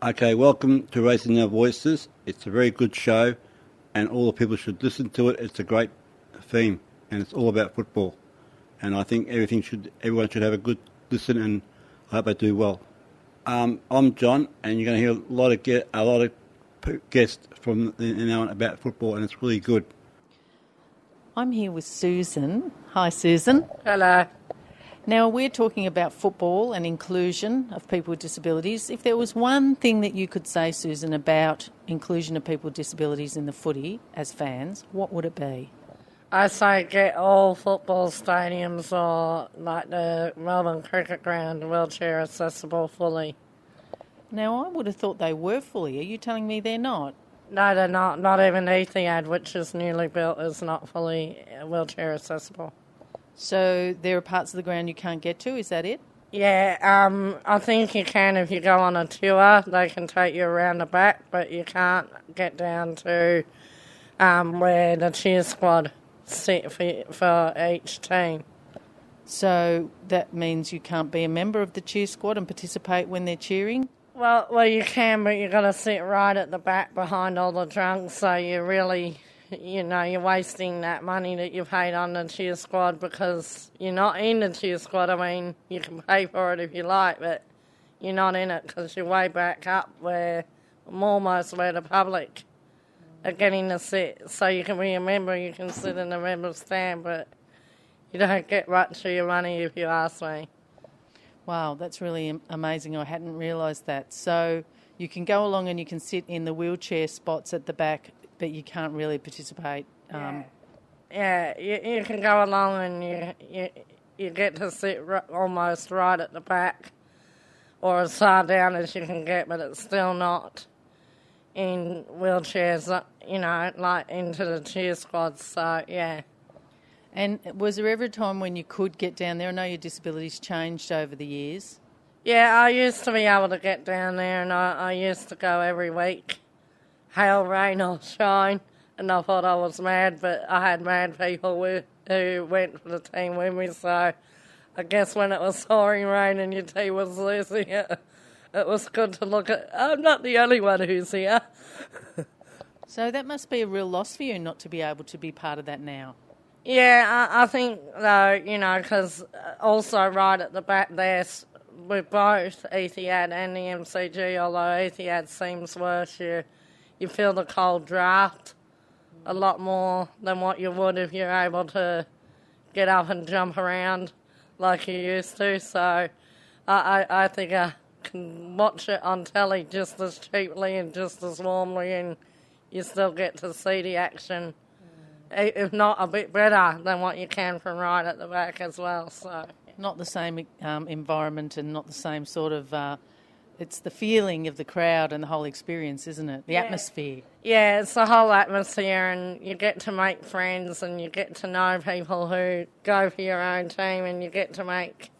Okay, welcome to Raising Our Voices. It's a very good show, and all the people should listen to it. It's a great theme, and it's all about football. And I think everything should, everyone should have a good listen, and I hope they do well. Um, I'm John, and you're going to hear a lot of get, a lot of guests from the- now on about football, and it's really good. I'm here with Susan. Hi, Susan. Hello. Now, we're talking about football and inclusion of people with disabilities. If there was one thing that you could say, Susan, about inclusion of people with disabilities in the footy as fans, what would it be? I say get all football stadiums or like the Melbourne Cricket Ground wheelchair accessible fully. Now, I would have thought they were fully. Are you telling me they're not? No, they're not. Not even Etihad, which is newly built, is not fully uh, wheelchair accessible. So there are parts of the ground you can't get to, is that it? Yeah, um, I think you can if you go on a tour. They can take you around the back, but you can't get down to um, where the cheer squad sit for, for each team. So that means you can't be a member of the cheer squad and participate when they're cheering? Well, well, you can, but you've got to sit right at the back behind all the drunks, so you really, you know, you're wasting that money that you paid on the cheer squad because you're not in the cheer squad. I mean, you can pay for it if you like, but you're not in it because you're way back up where, almost where the public are getting to sit. So you can be a member, you can sit in the member stand, but you don't get much for your money if you ask me. Wow, that's really amazing. I hadn't realised that. So you can go along and you can sit in the wheelchair spots at the back, but you can't really participate. Um, Yeah, you, you can go along and you you, you get to sit r- almost right at the back, or as far down as you can get, but it's still not in wheelchairs, uh, you know, like into the cheer squads. So yeah, And was there ever a time when you could get down there? I know your disability's changed over the years. yeah. I used to be able to get down there, and I, I used to go every week, hail, rain or shine. And I thought I was mad, but I had mad people with, who went for the team with me, so. I guess when it was pouring rain and your team was losing it, it was good to look at. I'm not the only one who's here. So that must be a real loss for you not to be able to be part of that now. Yeah, I, I think though, you know, because uh, also right at the back there's with both Etihad and the MCG, although Etihad seems worse, you you feel the cold draft a lot more than what you would if you're able to get up and jump around like you used to. So I, I, I think I can watch it on telly just as cheaply and just as warmly, and you still get to see the action i- if not a bit better than what you can from right at the back as well. So Not the same um, environment and not the same sort of. Uh, it's the feeling of the crowd and the whole experience, isn't it? The atmosphere. yeah, it's the whole atmosphere, and you get to make friends, and you get to know people who go for your own team, and you get to make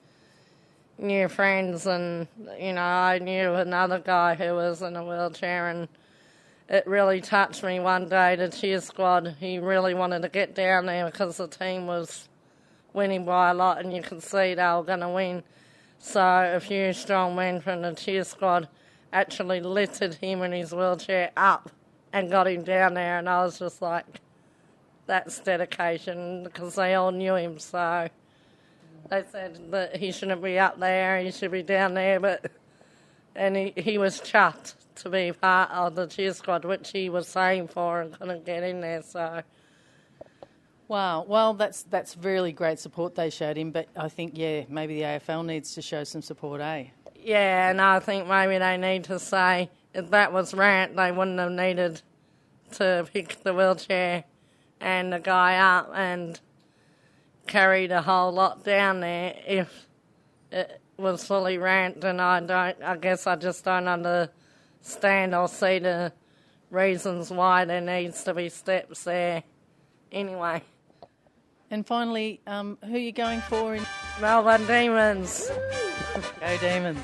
new friends. And you know, I knew another guy who was in a wheelchair, and it really touched me one day. The cheer squad, he really wanted to get down there because the team was winning by a lot, and you could see they were going to win. So a few strong men from the cheer squad actually lifted him in his wheelchair up and got him down there, and I was just like, "That's dedication," because they all knew him. So they said that he shouldn't be up there; he should be down there. But and he he was chuffed to be part of the cheer squad, which he was saying for and couldn't get in there. So Wow. Well, that's that's really great support they showed him, but I think yeah, maybe the AFL needs to show some support, eh? Yeah, and I think maybe they need to say if that was rant, they wouldn't have needed to pick the wheelchair and the guy up and carry the whole lot down there if it was fully rant. And I don't, I guess I just don't understand or see the reasons why there needs to be steps there. Anyway, And finally, um, who are you going for in Melbourne Demons. Go Demons?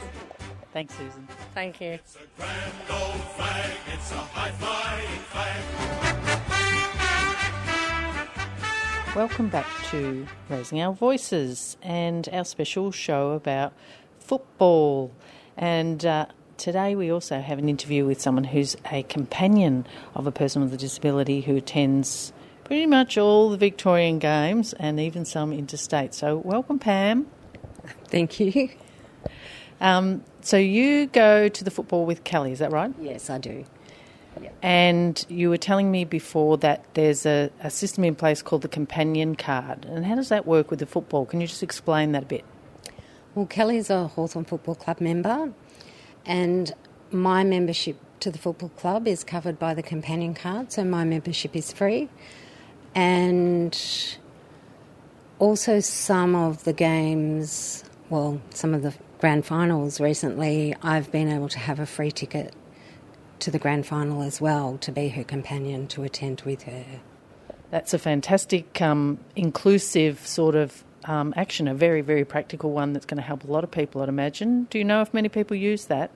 Thanks, Susan. Thank you. Grand old flag, it's a high-flying flag. Welcome back to Raising Our Voices and our special show about football. And uh, today we also have an interview with someone who's a companion of a person with a disability who attends pretty much all the Victorian Games and even some interstate. So, welcome, Pam. Thank you. Um, so, you go to the football with Kelly, is that right? Yes, I do. And you were telling me before that there's a, a system in place called the companion card. And how does that work with the football? Can you just explain that a bit? Well, Kelly's a Hawthorn Football Club member, and my membership to the football club is covered by the companion card, so my membership is free. And also, some of the games, well, some of the grand finals recently, I've been able to have a free ticket to the grand final as well to be her companion to attend with her. That's a fantastic, um, inclusive sort of um, action, a very, very practical one that's going to help a lot of people, I'd imagine. Do you know if many people use that?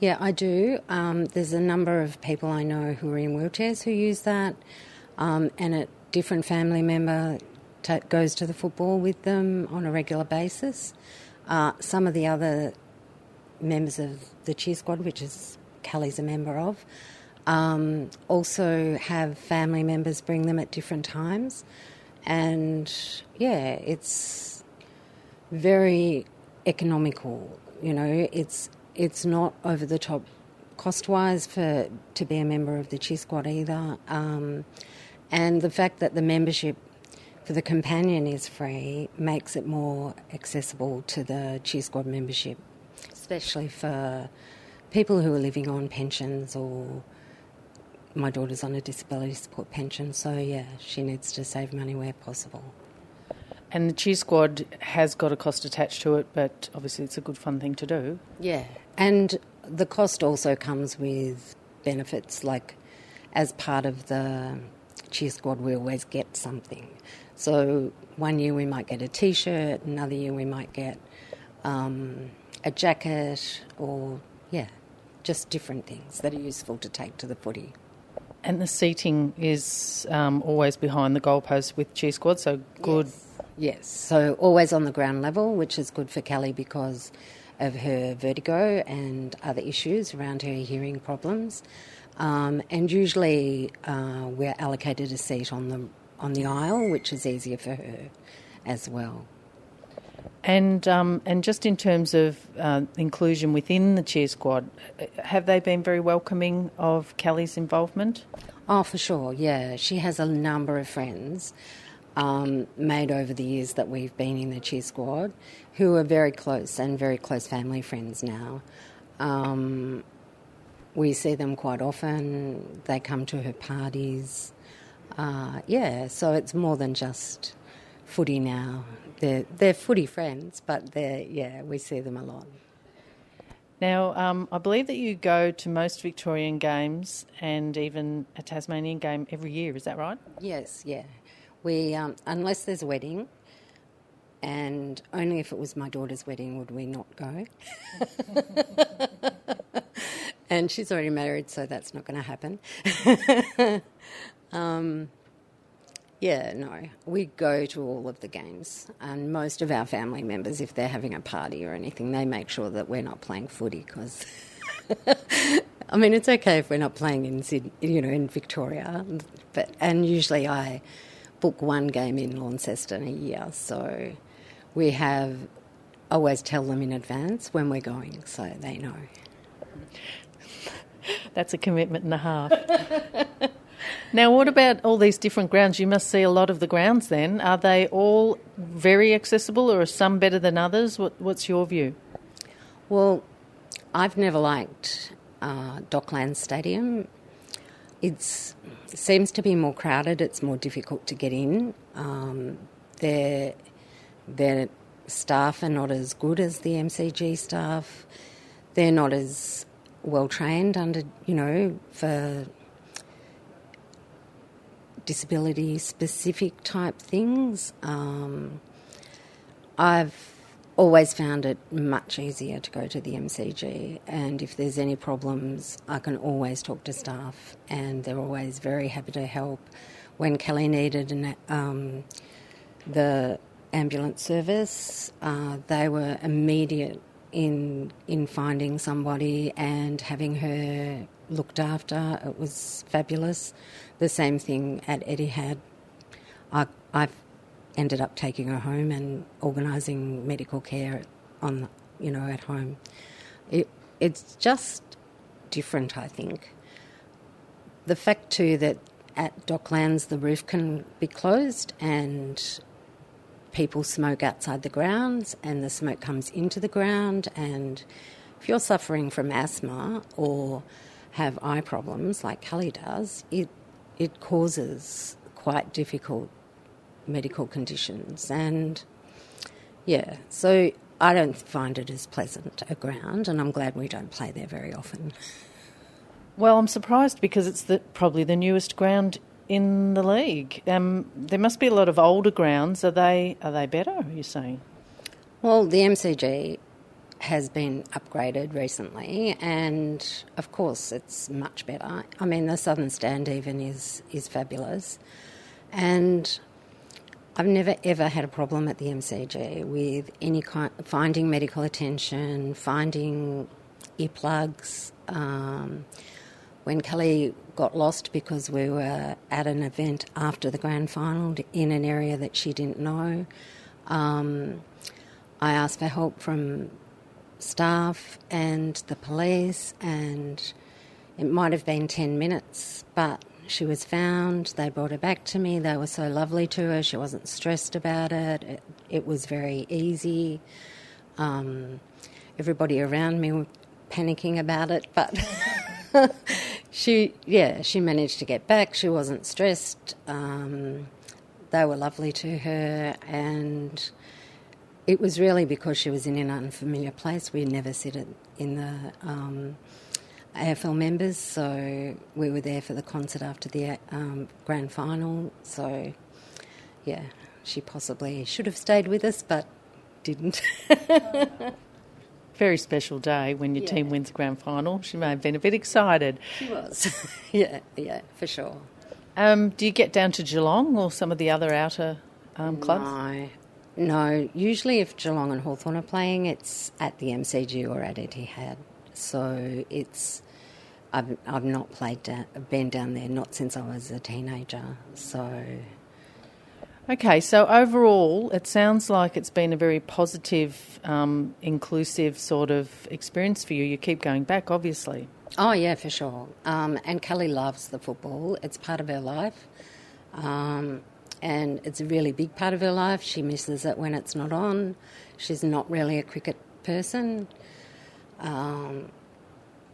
Yeah, I do. Um, there's a number of people I know who are in wheelchairs who use that, um, and a different family member ta goes to the football with them on a regular basis. Uh, some of the other members of the cheer squad, which is Kelly's a member of, um, also have family members bring them at different times, and yeah, it's very economical. You know, it's it's not over the top cost wise for to be a member of the cheer squad either. Um, and the fact that the membership for the companion is free makes it more accessible to the cheer squad membership, especially for people who are living on pensions or my daughter's on a disability support pension. So yeah, she needs to save money where possible. And the cheer squad has got a cost attached to it, but obviously it's a good fun thing to do. Yeah, and the cost also comes with benefits like as part of the cheer squad we always get something. So one year we might get a t-shirt, another year we might get um, a jacket or yeah, just different things that are useful to take to the footy. And the seating is um, always behind the goalpost with cheer squad, so good. Yes. Yes, so always on the ground level, which is good for Kelly because of her vertigo and other issues around her hearing problems. Um, and usually uh, we're allocated a seat on the on the aisle, which is easier for her as well. And um, and just in terms of uh, inclusion within the cheer squad, uh, have they been very welcoming of Kelly's involvement? Oh, for sure, yeah. She has a number of friends um, made over the years that we've been in the cheer squad who are very close and very close family friends now. Um, we see them quite often, they come to her parties. Uh, yeah, so it's more than just footy now. They're, they're footy friends, but they're, yeah, we see them a lot. Now, um, I believe that you go to most Victorian games and even a Tasmanian game every year. Is that right? Yes, yeah. We, um, unless there's a wedding, and only if it was my daughter's wedding would we not go. and she's already married, so that's not going to happen. um, yeah, no, we go to all of the games, and most of our family members, if they're having a party or anything, they make sure that we're not playing footy because. I mean, it's okay if we're not playing in Sydney, you know, in Victoria, but and usually I book one game in Launceston a year, so we have always tell them in advance when we're going, so they know. That's a commitment and a half. now, what about all these different grounds? You must see a lot of the grounds then. Are they all very accessible or are some better than others? What, what's your view? Well, I've never liked uh, Docklands Stadium. It seems to be more crowded, it's more difficult to get in. Um, their, their staff are not as good as the MCG staff. They're not as well trained under, you know, for disability specific type things. Um, I've always found it much easier to go to the MCG, and if there's any problems, I can always talk to staff, and they're always very happy to help. When Kelly needed an, um, the ambulance service, uh, they were immediate in in finding somebody and having her looked after. It was fabulous. The same thing at Etihad. I I've ended up taking her home and organising medical care on you know at home. It it's just different, I think. The fact too that at Docklands the roof can be closed and people smoke outside the grounds and the smoke comes into the ground and if you're suffering from asthma or have eye problems like Kelly does, it it causes quite difficult medical conditions and yeah, so I don't find it as pleasant a ground and I'm glad we don't play there very often. Well, I'm surprised because it's the, probably the newest ground in the league. Um, there must be a lot of older grounds. Are they are they better? Are you saying? Well, the MCG has been upgraded recently, and of course, it's much better. I mean, the Southern Stand even is is fabulous, and I've never ever had a problem at the MCG with any kind finding medical attention, finding earplugs. Um, when Kelly got lost because we were at an event after the grand final in an area that she didn't know, um, I asked for help from staff and the police, and it might have been 10 minutes, but she was found. They brought her back to me. They were so lovely to her. She wasn't stressed about it. It, it was very easy. Um, everybody around me were panicking about it, but she, yeah, she managed to get back. She wasn't stressed. Um, they were lovely to her, and it was really because she was in an unfamiliar place. We never sit in the um, AFL members, so we were there for the concert after the um, grand final. So, yeah, she possibly should have stayed with us, but didn't. Very special day when your Yeah. team wins the grand final. She may have been a bit excited. She was. yeah, yeah, for sure. Um, do you get down to Geelong or some of the other outer um, clubs? No, no. Usually, if Geelong and Hawthorn are playing, it's at the MCG or at Etihad. So it's. I've I've not played down, been down there not since I was a teenager. So Okay, so overall, it sounds like it's been a very positive, um, inclusive sort of experience for you. You keep going back, obviously. Oh yeah, for sure. Um, and Kelly loves the football. It's part of her life, um, and it's a really big part of her life. She misses it when it's not on. She's not really a cricket person, um,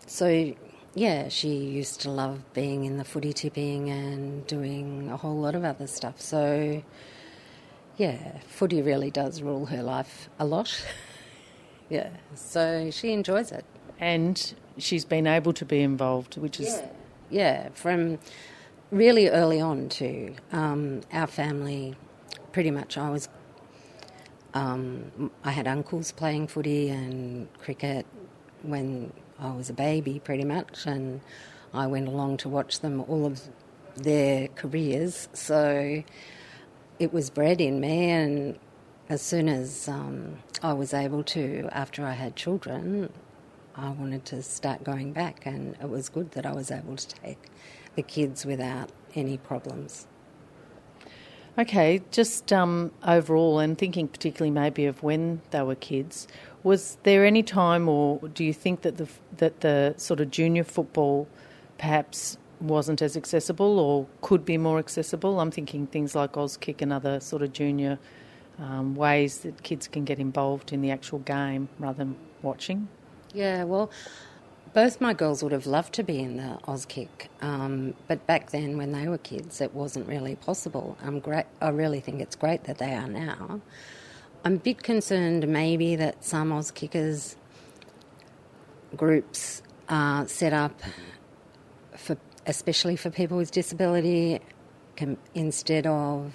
so yeah, she used to love being in the footy tipping and doing a whole lot of other stuff. So yeah, footy really does rule her life a lot. yeah, so she enjoys it. And she's been able to be involved, which is Yeah, yeah, from really early on too. Um, our family, pretty much, I was. Um, I had uncles playing footy and cricket when I was a baby, pretty much, and I went along to watch them all of their careers. So it was bred in me, and as soon as um, I was able to, after I had children, I wanted to start going back, and it was good that I was able to take the kids without any problems. Okay, just um, overall, and thinking particularly maybe of when they were kids, was there any time, or do you think that the that the sort of junior football perhaps wasn't as accessible, or could be more accessible? I'm thinking things like Auskick and other sort of junior um, ways that kids can get involved in the actual game rather than watching. Yeah, well, both my girls would have loved to be in the Auskick, um, but back then when they were kids, it wasn't really possible. I'm great. I really think it's great that they are now. I'm a bit concerned maybe that some Auskickers groups are set up for, especially for people with disability, can, instead of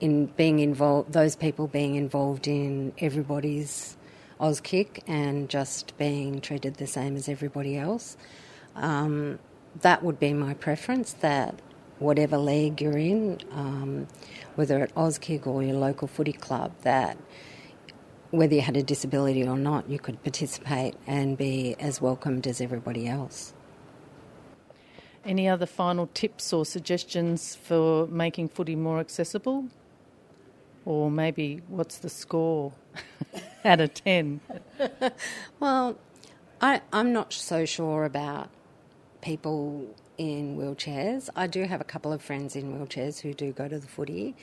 in being involved, those people being involved in everybody's Auskick and just being treated the same as everybody else. Um, that would be my preference. That whatever league you're in, um, whether at Auskick or your local footy club, that whether you had a disability or not, you could participate and be as welcomed as everybody else. Any other final tips or suggestions for making footy more accessible? Or maybe what's the score out of 10? Well, I, I'm not so sure about people in wheelchairs. I do have a couple of friends in wheelchairs who do go to the footy,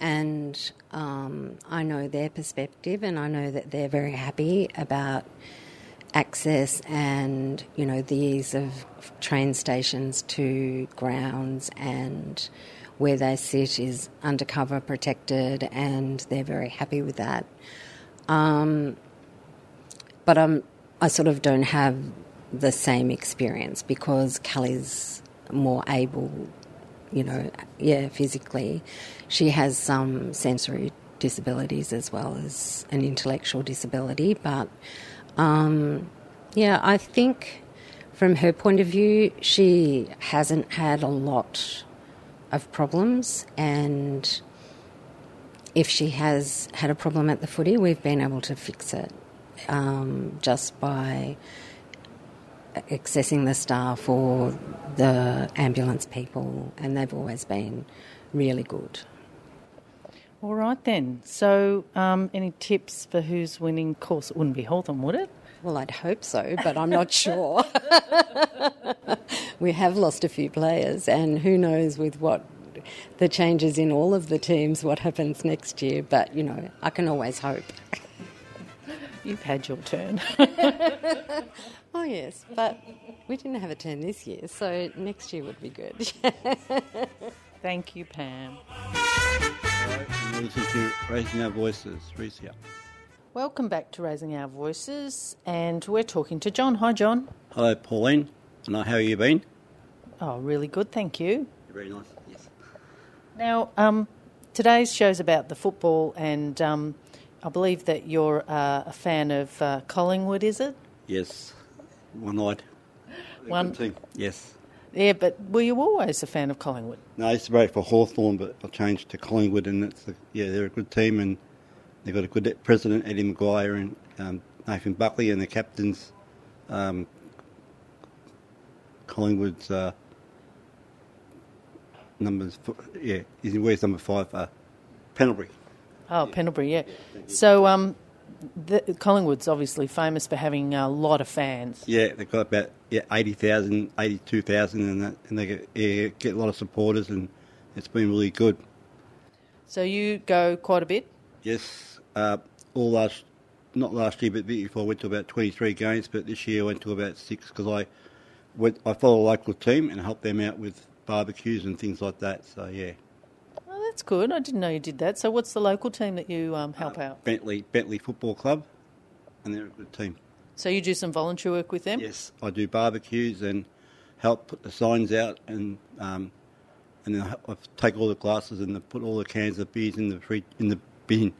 and um, I know their perspective, and I know that they're very happy about access and you know the ease of train stations to grounds and where they sit is undercover protected and they're very happy with that um, but I'm, I sort of don't have the same experience because Kelly's more able, you know, yeah, physically. She has some sensory disabilities as well as an intellectual disability, but um, yeah, I think from her point of view, she hasn't had a lot of problems and if she has had a problem at the footy, we've been able to fix it um, just by accessing the staff or the ambulance people, and they've always been really good. All right then. So, um, any tips for who's winning? Of course, it wouldn't be Hawthorn, would it? Well, I'd hope so, but I'm not sure. we have lost a few players, and who knows with what the changes in all of the teams, what happens next year. But, you know, I can always hope. You've had your turn. Oh, yes, but we didn't have a turn this year, so next year would be good. Thank you, Pam. You listen to Raising Our Voices, Reese here. Welcome back to Raising Our Voices, and we're talking to John. Hi, John. Hello, Pauline. And how have you been? Oh, really good, thank you. Very nice, yes. Now, um, today's show's about the football, and um, I believe that you're uh, a fan of uh, Collingwood, is it? Yes, one eyed. One- Team. Yes. Yeah, but were you always a fan of Collingwood? No, I used to vote for Hawthorn, but I changed to Collingwood, and it's a, yeah, they're a good team, and they've got a good president, Eddie McGuire, and um, Nathan Buckley, and the captains, um, Collingwood's uh, numbers. f- Yeah, he's where's number five? Uh, Pendlebury. Oh, Pendlebury, yeah. So, um, the, Collingwood's obviously famous for having a lot of fans. Yeah, they've got about yeah 80,000, 82,000, and that, and they get, yeah, get a lot of supporters, and it's been really good. So you go quite a bit. Yes, uh, all last, not last year, but the year before, I went to about 23 games, but this year I went to about six because I went, I follow a local team and help them out with barbecues and things like that. So yeah, that's good. I didn't know you did that. So, what's the local team that you um, help out? Bentleigh Bentleigh Football Club, and they're a good team. So you do some volunteer work with them. Yes, I do barbecues and help put the signs out, and um, and then I take all the glasses and put all the cans of beers in the free, in the bin.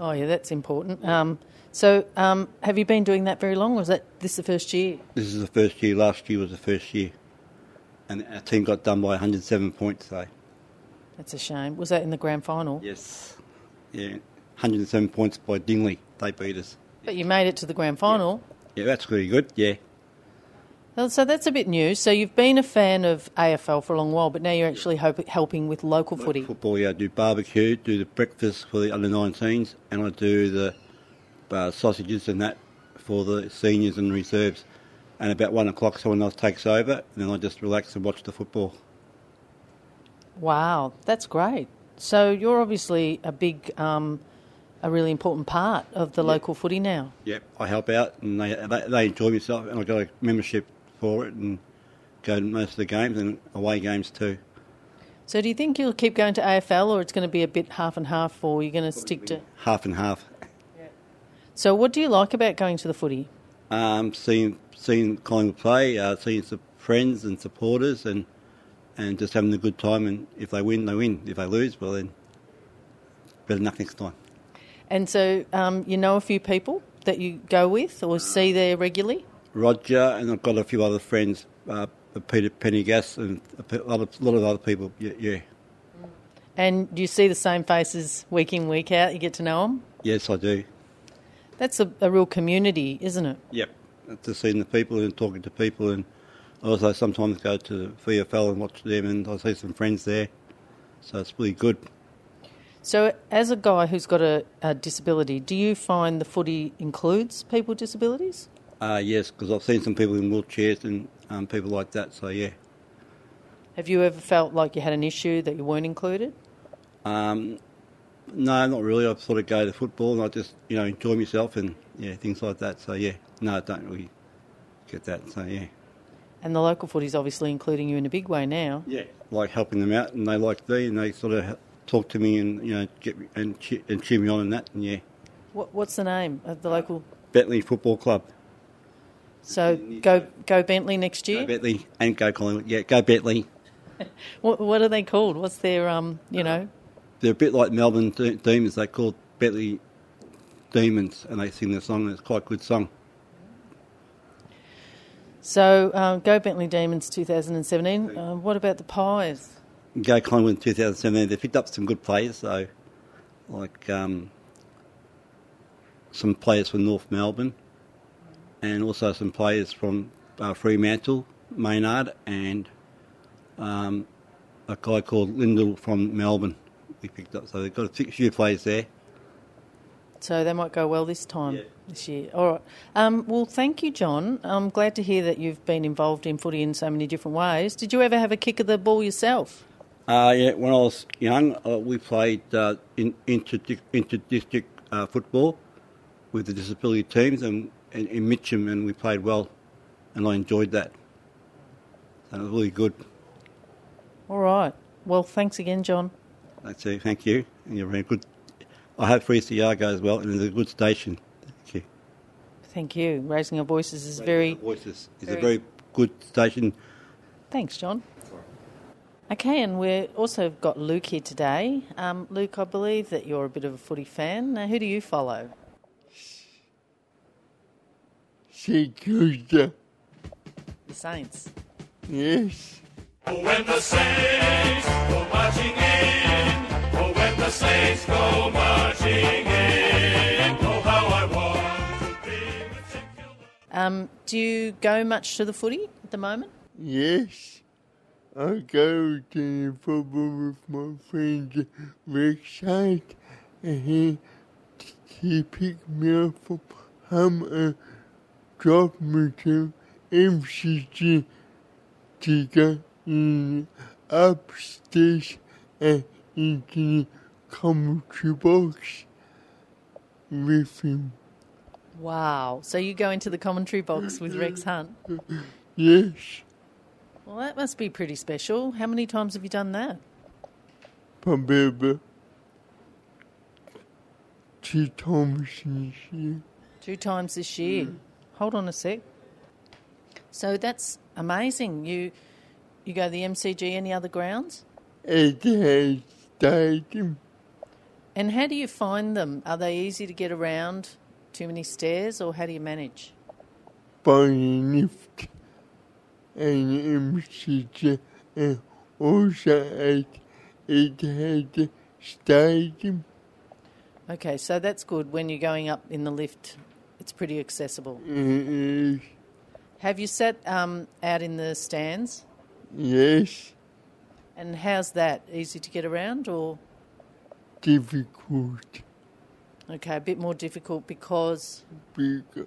Oh, yeah, that's important. Um, so, um, have you been doing that very long, or is that this the first year? This is the first year. Last year was the first year, and our team got done by 107 points. So That's a shame. Was that in the grand final? yes, yeah, 107 points by Dingley. They beat us. But you made it to the grand final. Yeah, that's really good. Yeah, Well, So that's a bit new. So you've been a fan of AFL for a long while, but now you're actually hope- helping with local footy. football. Yeah, I do barbecue, do the breakfast for the under 19s, and I do the uh, sausages and that for the seniors and reserves. And about one o'clock, someone else takes over, and then I just relax and watch the football. Wow, that's great. So you're obviously a big, um, a really important part of the local footy now. Yep, I help out, and they they, they enjoy myself, and I got a membership for it, and go to most of the games and away games too. So do you think you'll keep going to AFL, or it's going to be a bit half and half, or you're going to stick to? Half and half. So what do you like about going to the footy? Um, seeing seeing Collingwood play, uh, seeing some friends and supporters, and and just having a good time. And if they win, they win. If they lose, well then, better luck next time. And so um, you know a few people that you go with or see there regularly. Roger, and I've got a few other friends, uh, Peter Pendergast, and a lot of, lot of other people. Yeah, yeah, And do you see the same faces week in, week out? You get to know them? yes, I do. That's a, a real community, isn't it? Yep. Just seeing the people and talking to people, and also sometimes go to the VFL and watch them, and I see some friends there. So it's really good. So, as a guy who's got a, a disability, do you find the footy includes people with disabilities? Uh, yes, because I've seen some people in wheelchairs and um, people like that. So yeah. Have you ever felt like you had an issue that you weren't included? Um, no, not really. I sort of go to football and I just you know enjoy myself and yeah things like that. So yeah, no, I don't really get that. So yeah. And the local footy's obviously including you in a big way now. Yeah, like helping them out, and they like me, and they sort of talk to me and you know get me, and cheer, and cheer me on and that, and yeah. What, what's the name of the local? Bentleigh Football Club. So go go Bentleigh next year. Go Bentleigh and go Collingwood. Yeah, go Bentleigh. What, what are they called? What's their um? You know, They're a bit like Melbourne De- Demons. They called Bentleigh Demons, and they sing the song. and It's quite a good song. So um, go Bentleigh Demons 2017. Uh, what about the Pies? Go Collingwood in 2017. They picked up some good players, though, like um, some players from North Melbourne, and also some players from uh, Fremantle, Maynard, and um, a guy called Lyndall from Melbourne. We picked up, so they've got a few players there. So they might go well this time Yeah. this year. All right. Um, well, thank you, John. I'm glad to hear that you've been involved in footy in so many different ways. Did you ever have a kick of the ball yourself? Uh, yeah, when I was young, uh, we played uh, in inter inter-district uh, football with the disability teams and, and in Mitcham, and we played well, and I enjoyed that. So it was really good. All right. Well, thanks again, John. That's it. Thank you. And you're very good. I hope 3CR goes well, and it's a good station. Thank you. Thank you. Raising Our Voices is very. Voices is very- a very good station. Thanks, John. Okay, and we've also got Luke here today. Um, Luke, I believe that you're a bit of a footy fan. Now, who do you follow? Security. The Saints. Yes. When the Saints go marching in, Um, do you go much to the footy at the moment? Yes. I go to the football with my friend Rick Side and he, he picked me up from home and dropped me to MCG to go in upstairs and into the commentary box with him. Wow. So you go into the commentary box with Rex Hunt? Yes. Well, that must be pretty special. How many times have you done that? Probably about two times this year. Two times this year. Hold on a sec. So that's amazing. You you go to the MCG, any other grounds? The stadium. And how do you find them? Are they easy to get around? Too many stairs, or how do you manage? by lift and MCG and also at Etihad stadium. Okay, so that's good. When you're going up in the lift, it's pretty accessible. Uh, Have you sat um, out in the stands? yes, And how's that? Easy to get around, or difficult okay, a bit more difficult because because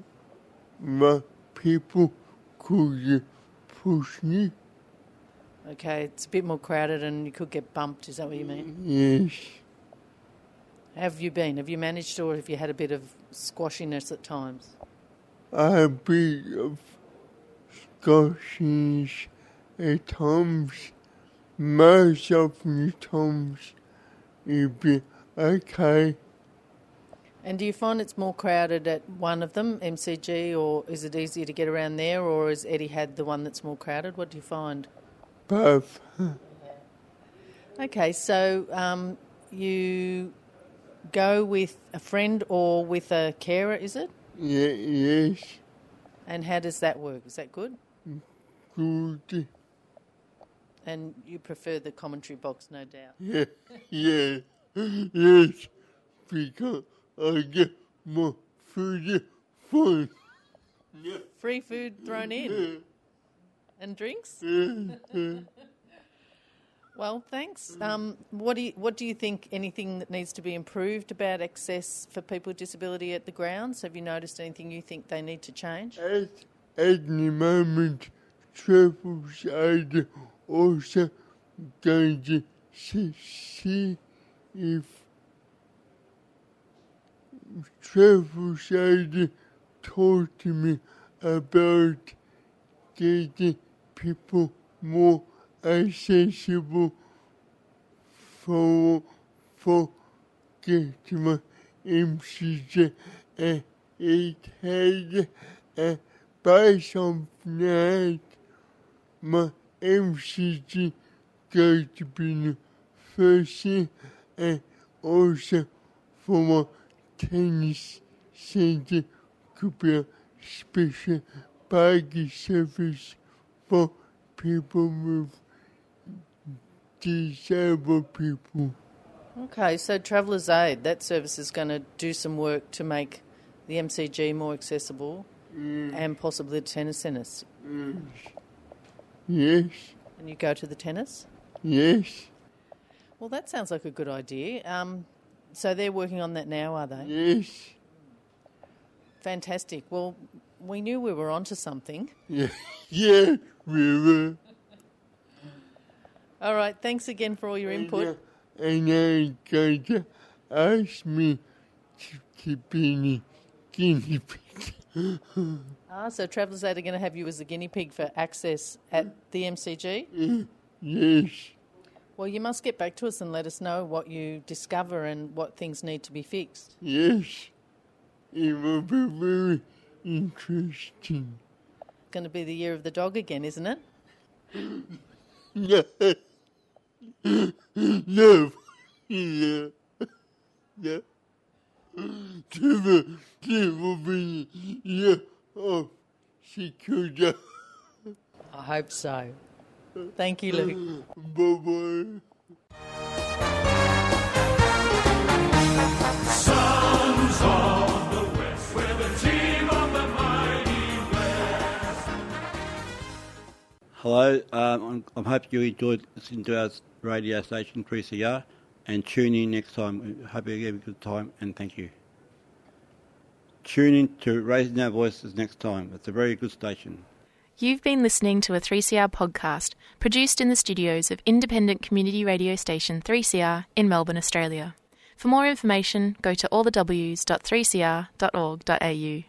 my people could push me. okay, it's a bit more crowded and you could get bumped. Is that what you mean? Yes, Have you been? Have you managed, or have you had a bit of squashiness at times? I bit of Scottish at times. Most of the times it be okay. And do you find it's more crowded at one of them, MCG, or is it easier to get around there, or is Etihad the one that's more crowded? What do you find? Both. Okay, so um, you go with a friend or with a carer, is it? Ye- yes, And how does that work? Is that good? good. And you prefer the commentary box, no doubt. Yeah, yeah, yes, because I get more for the fun. Free food thrown in and drinks. well, thanks. Um, what do you what do you think? Anything that needs to be improved about access for people with disability at the grounds? Have you noticed anything you think they need to change? At, at the moment, Travellers Aid also going to see, see if Travellers Aid talked to me about getting people more accessible for for getting my MCG and it had uh, by some night. My MCG going to be the first thing and also for my tennis center could be a special baggage service for people with disabled people. Okay, so Travellers Aid, that service is going to do some work to make the MCG more accessible mm. and possibly the tennis centres. Mm. Yes, And you go to the tennis? yes, Well, that sounds like a good idea. Um, so they're working on that now, are they? yes, Fantastic. Well, we knew we were onto something. yeah, yeah, we were. All right, thanks again for all your input. And I'm going to ask me to any guinea pig. Ah, so Travellers Aid are going to have you as a guinea pig for access at the MCG? Yes, Well, you must get back to us and let us know what you discover and what things need to be fixed. yes. It will be very interesting. It's Going to be the year of the dog again, isn't it? No, no, yeah, yeah. Yeah, oh, she could, uh, I hope so. Thank you, Luke. mighty West. Hello, um, I'm, I hope you enjoyed listening to our radio station 3CR and tune in next time. We hope you have a good time and thank you. Tune in to Raising Our Voices next time. It's a very good station. You've been listening to a 3CR podcast produced in the studios of independent community radio station 3CR in Melbourne, Australia. For more information, go to allthews.3cr.org.au.